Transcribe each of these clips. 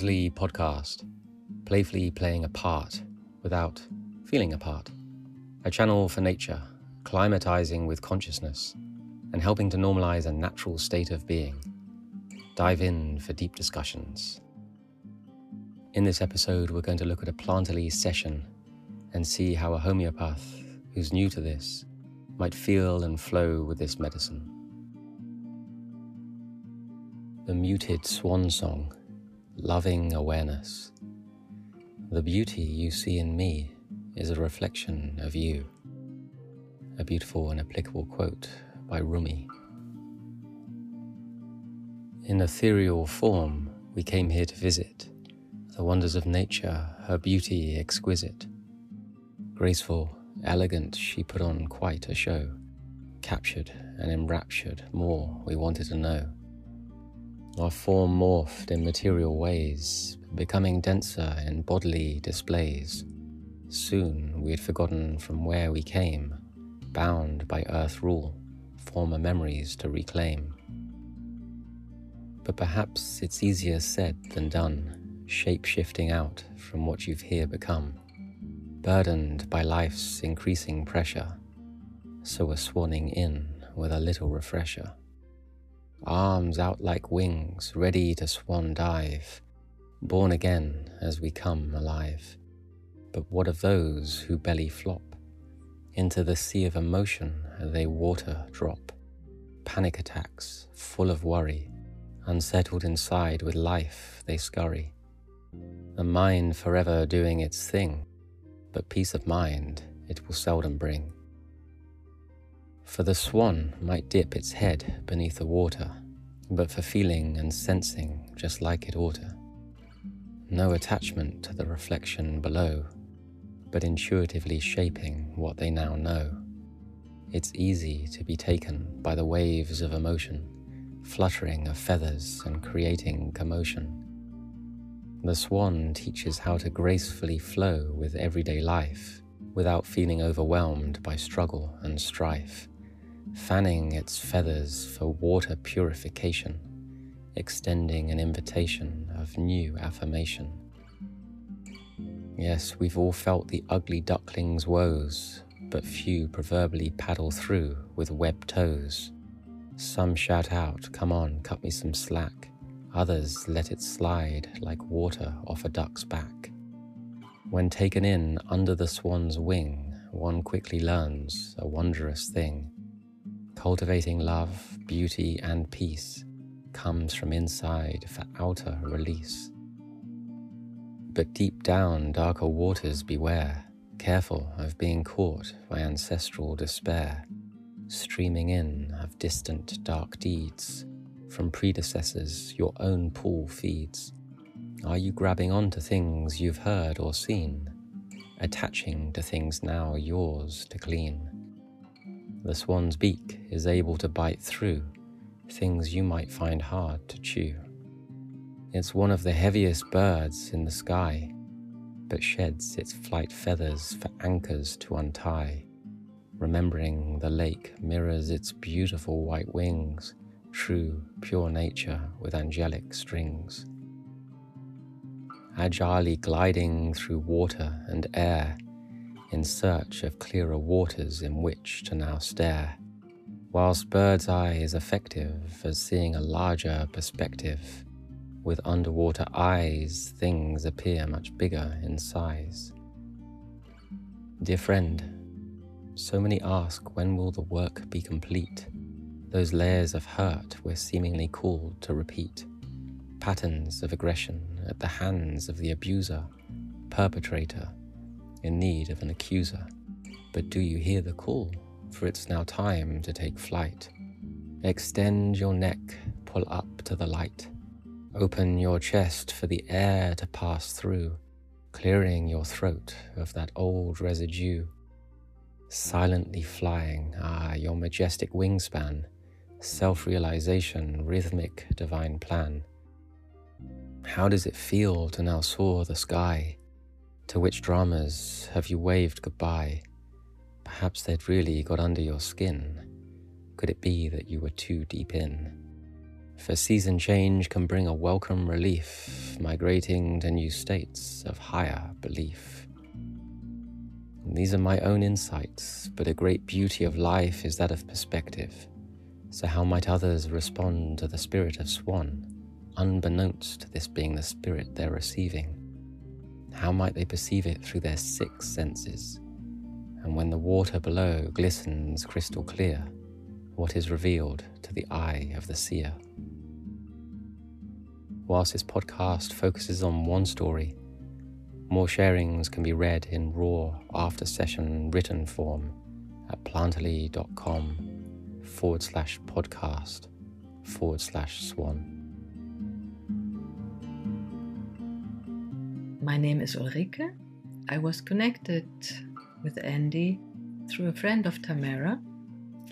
Plantally podcast, playfully playing a part without feeling a part. A channel for nature, climatizing with consciousness, and helping to normalize a natural state of being. Dive in for deep discussions. In this episode, we're going to look at a Plantally session and see how a homeopath who's new to this might feel and flow with this medicine. The muted swan song loving awareness. The beauty you see in me is a reflection of you. A beautiful and applicable quote by Rumi. In ethereal form, we came here to visit the wonders of nature, her beauty exquisite. Graceful, elegant, she put on quite a show, captured and enraptured more we wanted to know. Our form morphed in material ways, becoming denser in bodily displays. Soon we had forgotten from where we came, bound by earth rule, former memories to reclaim. But perhaps it's easier said than done, shape shifting out from what you've here become, burdened by life's increasing pressure. So we're swanning in with a little refresher arms out like wings, ready to swan dive, born again as we come alive. But what of those who belly flop? Into the sea of emotion they water drop. Panic attacks, full of worry, unsettled inside with life they scurry. The mind forever doing its thing, but peace of mind it will seldom bring for the swan might dip its head beneath the water, but for feeling and sensing just like it oughta. No attachment to the reflection below, but intuitively shaping what they now know. It's easy to be taken by the waves of emotion, fluttering of feathers and creating commotion. The swan teaches how to gracefully flow with everyday life without feeling overwhelmed by struggle and strife fanning its feathers for water purification, extending an invitation of new affirmation. Yes, we've all felt the ugly duckling's woes, but few proverbially paddle through with webbed toes. Some shout out, Come on, cut me some slack. Others let it slide like water off a duck's back. When taken in under the swan's wing, one quickly learns a wondrous thing Cultivating love, beauty, and peace comes from inside for outer release. But deep down, darker waters beware, careful of being caught by ancestral despair, streaming in of distant dark deeds. From predecessors, your own pool feeds. Are you grabbing onto things you've heard or seen, attaching to things now yours to clean? The swan's beak is able to bite through things you might find hard to chew. It's one of the heaviest birds in the sky, but sheds its flight feathers for anchors to untie. Remembering the lake mirrors its beautiful white wings, true, pure nature with angelic strings. Agilely gliding through water and air, in search of clearer waters in which to now stare, whilst bird's eye is effective as seeing a larger perspective. With underwater eyes, things appear much bigger in size. Dear friend, so many ask when will the work be complete? Those layers of hurt we're seemingly called to repeat. Patterns of aggression at the hands of the abuser, perpetrator, in need of an accuser. But do you hear the call? For it's now time to take flight. Extend your neck, pull up to the light. Open your chest for the air to pass through, clearing your throat of that old residue. Silently flying, ah, your majestic wingspan, self realization, rhythmic divine plan. How does it feel to now soar the sky? To which dramas have you waved goodbye? Perhaps they'd really got under your skin. Could it be that you were too deep in? For season change can bring a welcome relief, migrating to new states of higher belief. These are my own insights, but a great beauty of life is that of perspective. So, how might others respond to the spirit of Swan, unbeknownst to this being the spirit they're receiving? How might they perceive it through their six senses? And when the water below glistens crystal clear, what is revealed to the eye of the seer? Whilst this podcast focuses on one story, more sharings can be read in raw after session written form at plantally.com forward slash podcast forward slash swan. My name is Ulrike. I was connected with Andy through a friend of Tamera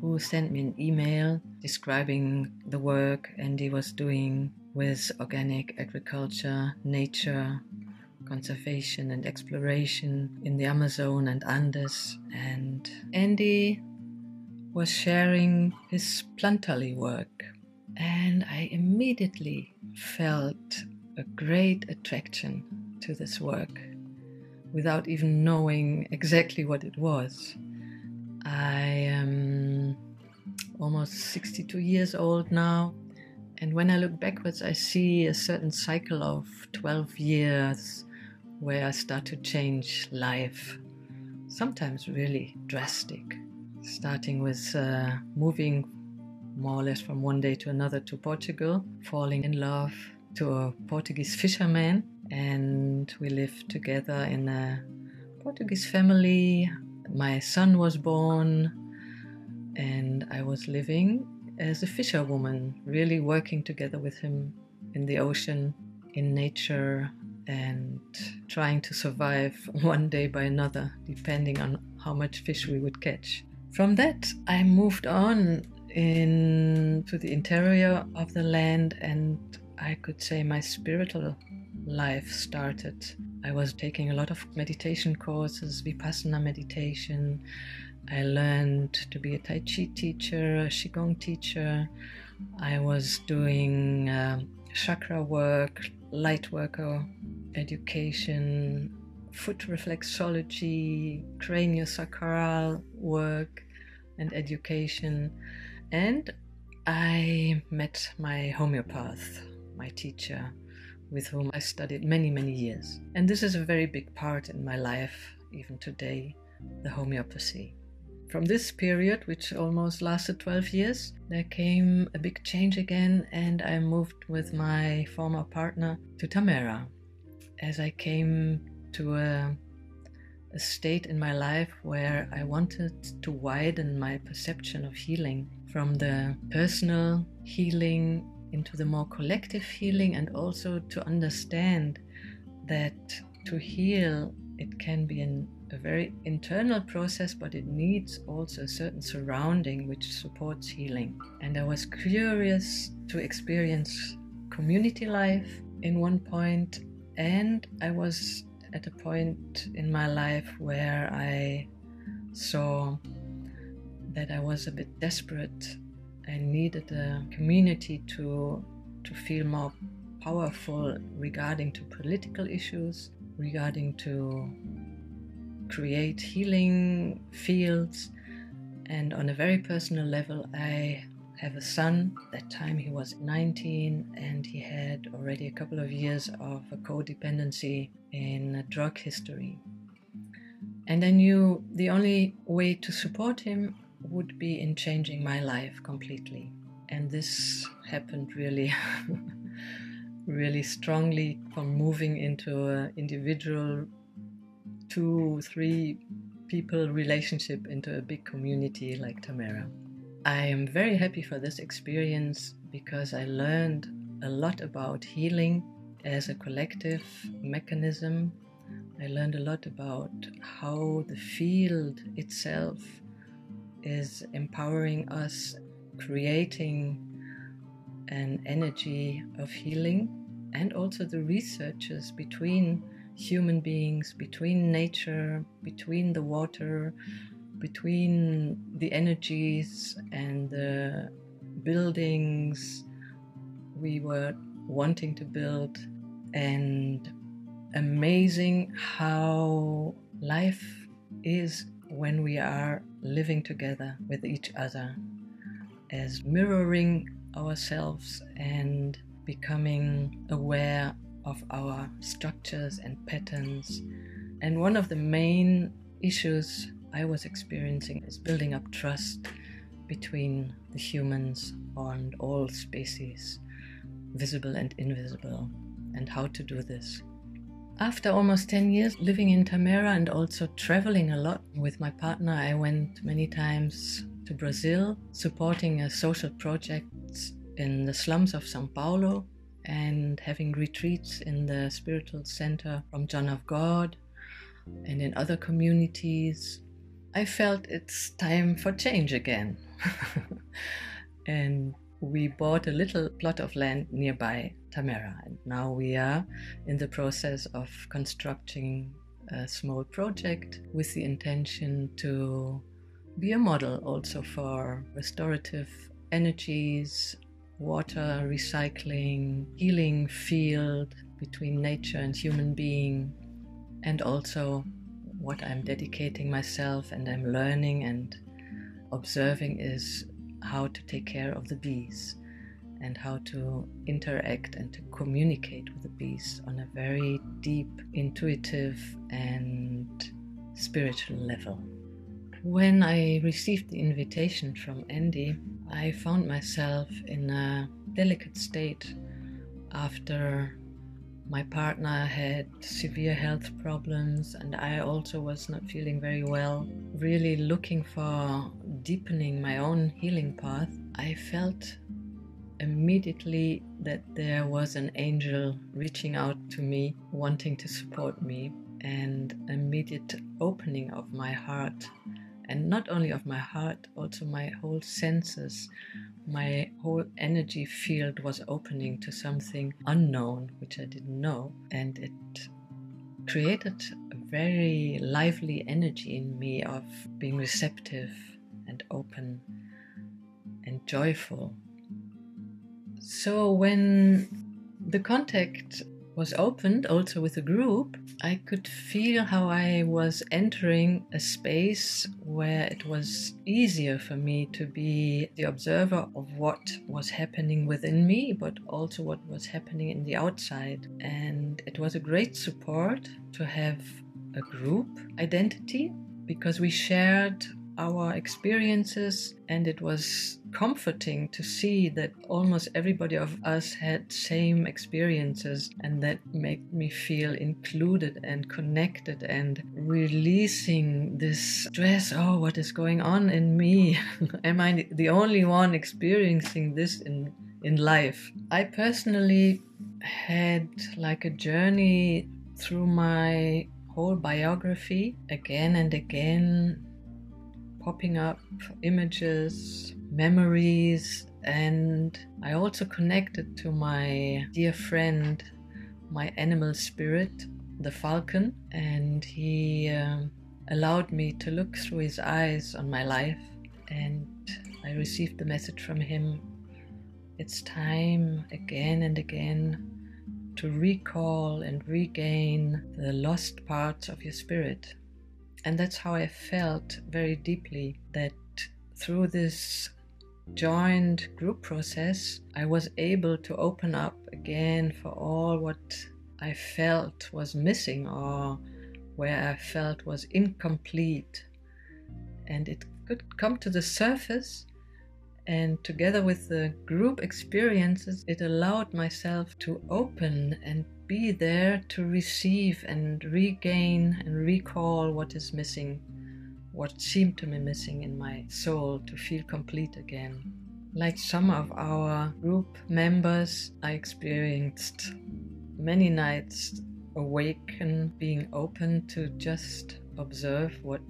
who sent me an email describing the work Andy was doing with organic agriculture, nature, conservation and exploration in the Amazon and Andes. And Andy was sharing his Plantally work. And I immediately felt a great attraction to this work without even knowing exactly what it was. I am almost 62 years old now, and when I look backwards, I see a certain cycle of 12 years where I start to change life, sometimes really drastic, starting with uh, moving more or less from one day to another to Portugal, falling in love to a Portuguese fisherman, and we lived together in a Portuguese family. My son was born, and I was living as a fisherwoman, really working together with him in the ocean, in nature, and trying to survive one day by another, depending on how much fish we would catch. From that, I moved on into the interior of the land, and I could say my spiritual life started. I was taking a lot of meditation courses, vipassana meditation. I learned to be a Tai Chi teacher, a Qigong teacher. I was doing uh, chakra work, light worker education, foot reflexology, craniosacral work, and education. And I met my homeopath, my teacher, with whom I studied many, many years. And this is a very big part in my life, even today, the homeopathy. From this period, which almost lasted 12 years, there came a big change again, and I moved with my former partner to Tamera. As I came to a, a state in my life where I wanted to widen my perception of healing from the personal healing into the more collective healing, and also to understand that to heal it can be an a very internal process, but it needs also a certain surrounding which supports healing. And I was curious to experience community life in one point, and I was at a point in my life where I saw that I was a bit desperate. I needed the community to to feel more powerful regarding to political issues, regarding to create healing fields. And on a very personal level, I have a son. That time he was 19 and he had already a couple of years of a codependency in drug history. And I knew the only way to support him would be in changing my life completely. And this happened really, really strongly from moving into an individual two, three people relationship into a big community like Tamera. I am very happy for this experience because I learned a lot about healing as a collective mechanism. I learned a lot about how the field itself is empowering us, creating an energy of healing, and also the researchers between human beings, between nature, between the water, between the energies and the buildings we were wanting to build, and amazing how life is when we are living together with each other as mirroring ourselves and becoming aware of our structures and patterns. And one of the main issues I was experiencing is building up trust between the humans and all species, visible and invisible, and how to do this. After almost 10 years living in Tamera and also traveling a lot with my partner, I went many times to Brazil supporting a social project in the slums of Sao Paulo and having retreats in the spiritual center from John of God and in other communities. I felt it's time for change again. and we bought a little plot of land nearby Tamera. And now we are in the process of constructing a small project with the intention to be a model also for restorative energies, water recycling, healing field between nature and human being, and also what I'm dedicating myself and I'm learning and observing is how to take care of the bees and how to interact and to communicate with the bees on a very deep, intuitive, and spiritual level. When I received the invitation from Andy, I found myself in a delicate state after my partner had severe health problems and I also was not feeling very well. Really looking for deepening my own healing path, I felt immediately that there was an angel reaching out to me, wanting to support me, and immediate opening of my heart. And not only of my heart, also my whole senses, my whole energy field was opening to something unknown, which I didn't know, and it created a very lively energy in me of being receptive and open and joyful. So when the contact was opened also with a group, I could feel how I was entering a space where it was easier for me to be the observer of what was happening within me, but also what was happening in the outside. And it was a great support to have a group identity because we shared our experiences, and it was comforting to see that almost everybody of us had same experiences and that made me feel included and connected and releasing this stress oh what is going on in me? Am i the only one experiencing this in in life? I personally had like a journey through my whole biography again and again popping up images, memories, and I also connected to my dear friend, my animal spirit, the falcon, and he uh, allowed me to look through his eyes on my life, and I received the message from him. It's time again and again to recall and regain the lost parts of your spirit and that's how I felt very deeply that through this joined group process, I was able to open up again for all what I felt was missing or where I felt was incomplete. And it could come to the surface and together with the group experiences, it allowed myself to open and be there to receive and regain and recall what is missing, what seemed to be missing in my soul to feel complete again. Like some of our group members, I experienced many nights awaken, being open to just observe what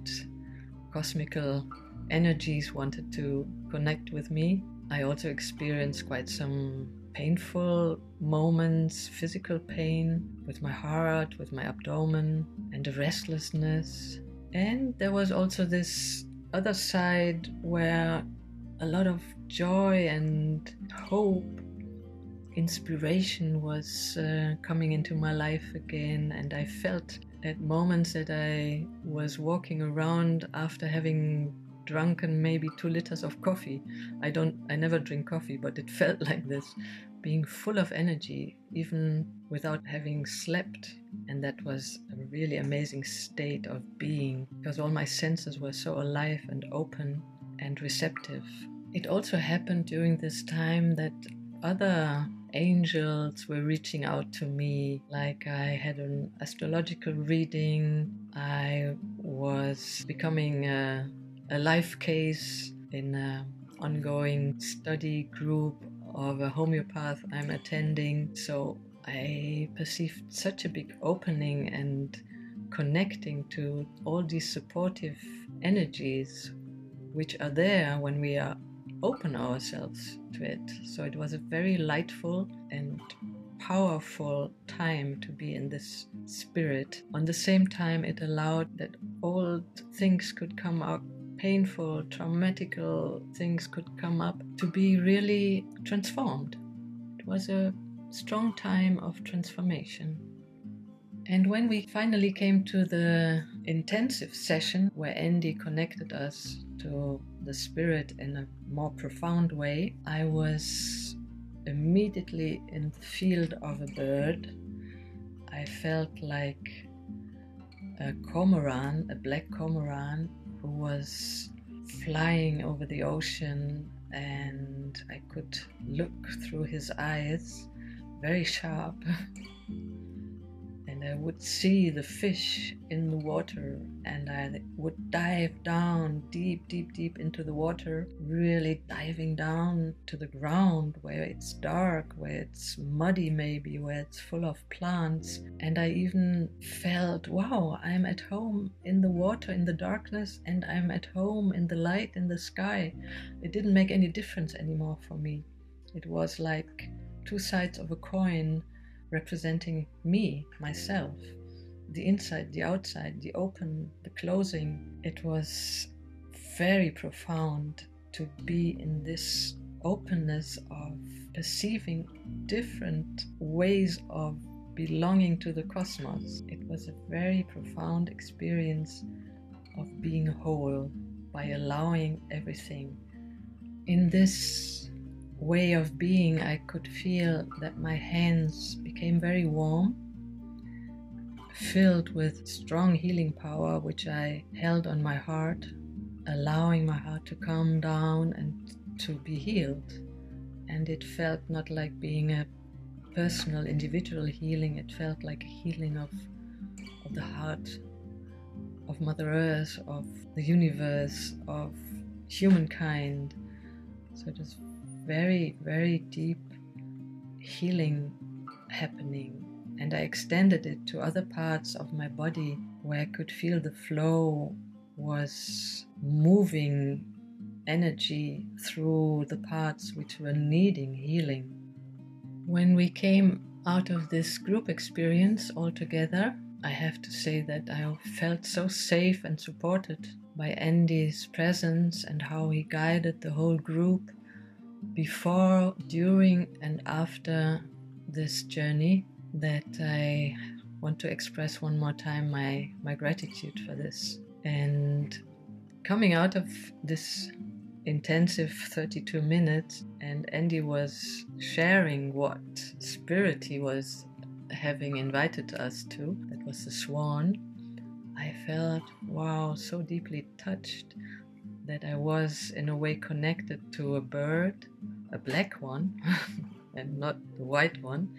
cosmical energies wanted to connect with me. I also experienced quite some painful moments, physical pain with my heart, with my abdomen, and a restlessness. And there was also this other side where a lot of joy and hope inspiration was uh, coming into my life again, and I felt at moments that I was walking around after having drunken maybe two liters of coffee. I don't, I never drink coffee, but it felt like this, being full of energy, even without having slept. And that was a really amazing state of being because all my senses were so alive and open and receptive. It also happened during this time that other angels were reaching out to me. Like I had an astrological reading, I was becoming a, a life case in an ongoing study group of a homeopath I'm attending. So I perceived such a big opening and connecting to all these supportive energies which are there when we are open ourselves to it. So it was a very lightful and powerful time to be in this spirit. On the same time, it allowed that old things could come up, painful, traumatical things could come up to be really transformed. It was a strong time of transformation. And when we finally came to the intensive session where Andy connected us to the spirit in a more profound way, I was immediately in the field of a bird. I felt like a cormorant, a black cormorant, who was flying over the ocean, and I could look through his eyes, very sharp. I would see the fish in the water and I would dive down deep, deep, deep into the water, really diving down to the ground where it's dark, where it's muddy, maybe, where it's full of plants. And I even felt, wow, I'm at home in the water, in the darkness, and I'm at home in the light, in the sky. It didn't make any difference anymore for me. It was like two sides of a coin representing me, myself, mm. the inside, the outside, the open, the closing. It was very profound to be in this openness of perceiving different ways of belonging to the cosmos. It was a very profound experience of being whole by allowing everything. In this way of being, I could feel that my hands became very warm, filled with strong healing power, which I held on my heart, allowing my heart to calm down and to be healed. And it felt not like being a personal, individual healing, it felt like a healing of, of the heart, of Mother Earth, of the universe, of humankind. So it was very, very deep healing happening. And I extended it to other parts of my body where I could feel the flow was moving energy through the parts which were needing healing. When we came out of this group experience all together, I have to say that I felt so safe and supported by Andy's presence and how he guided the whole group before, during, and after this journey that I want to express one more time my, my gratitude for this. And coming out of this intensive 32 minutes, and Andy was sharing what spirit he was having invited us to, that was the swan. I felt, wow, so deeply touched that I was in a way connected to a bird, a black one, and not the white one,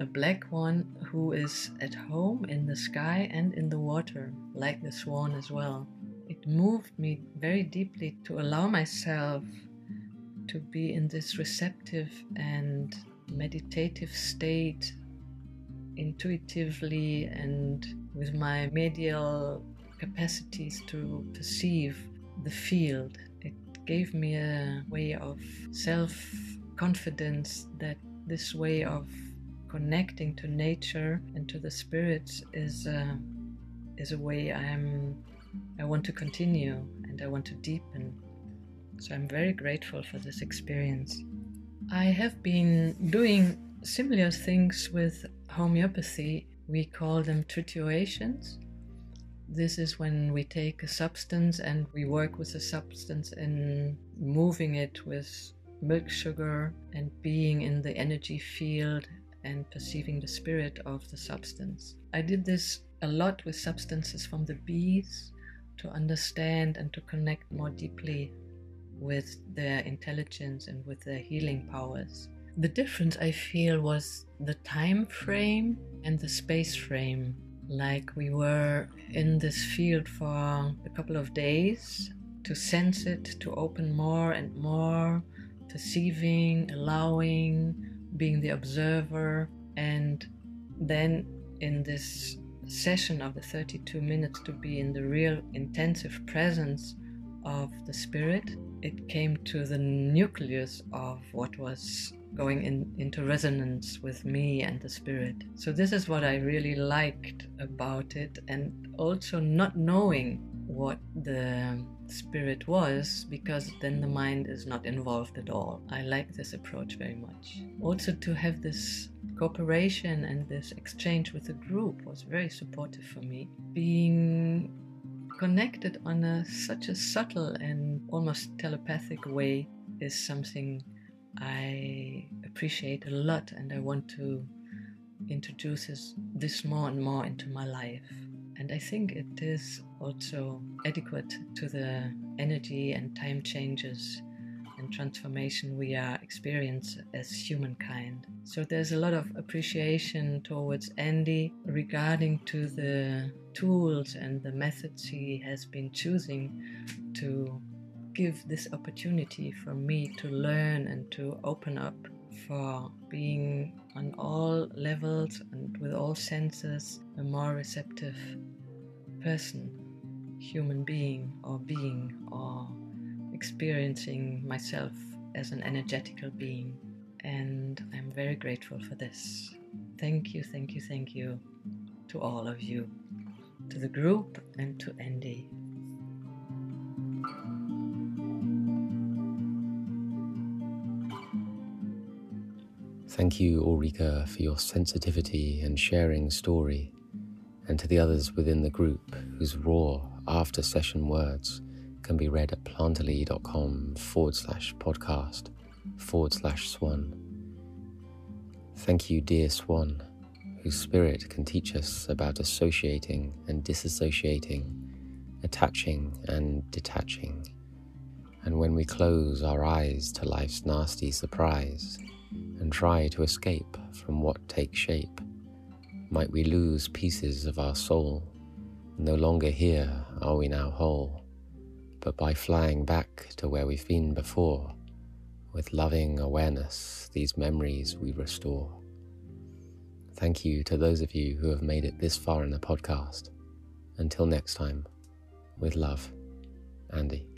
a black one who is at home in the sky and in the water, like the swan as well. It moved me very deeply to allow myself to be in this receptive and meditative state intuitively and with my medial capacities to perceive the field. It gave me a way of self confidence that this way of connecting to nature and to the spirits is a, is a way I'm I want to continue and I want to deepen. So I'm very grateful for this experience. I have been doing similar things with homeopathy. We call them triturations. This is when we take a substance and we work with the substance in moving it with milk sugar and being in the energy field and perceiving the spirit of the substance. I did this a lot with substances from the bees to understand and to connect more deeply with their intelligence and with their healing powers. The difference I feel was the time frame and the space frame. Like we were in this field for a couple of days to sense it, to open more and more, perceiving, allowing, being the observer, and then in this session of the 32 minutes to be in the real intensive presence of the spirit, it came to the nucleus of what was going in, into resonance with me and the spirit. So, this is what I really liked about it, and also not knowing what the spirit was because then the mind is not involved at all. I like this approach very much. Also, to have this cooperation and this exchange with the group was very supportive for me. Being connected on a, such a subtle and almost telepathic way is something I appreciate a lot, and I want to introduce this more and more into my life. And I think it is also adequate to the energy and time changes and transformation we are experiencing as humankind. So there's a lot of appreciation towards Andy regarding to the tools and the methods he has been choosing to give this opportunity for me to learn and to open up for being on all levels and with all senses a more receptive person, human being or being or experiencing myself as an energetical being. And I'm very grateful for this. Thank you, thank you, thank you to all of you, to the group, and to Andy. Thank you, Ulrika, for your sensitivity and sharing story, and to the others within the group whose raw after session words can be read at plantally.com forward slash podcast forward slash swan. Thank you, dear swan, whose spirit can teach us about associating and disassociating, attaching and detaching. And when we close our eyes to life's nasty surprise, and try to escape from what takes shape, might we lose pieces of our soul. No longer here are we now whole, but by flying back to where we've been before, with loving awareness, these memories we restore. Thank you to those of you who have made it this far in the podcast. Until next time, with love, Andy.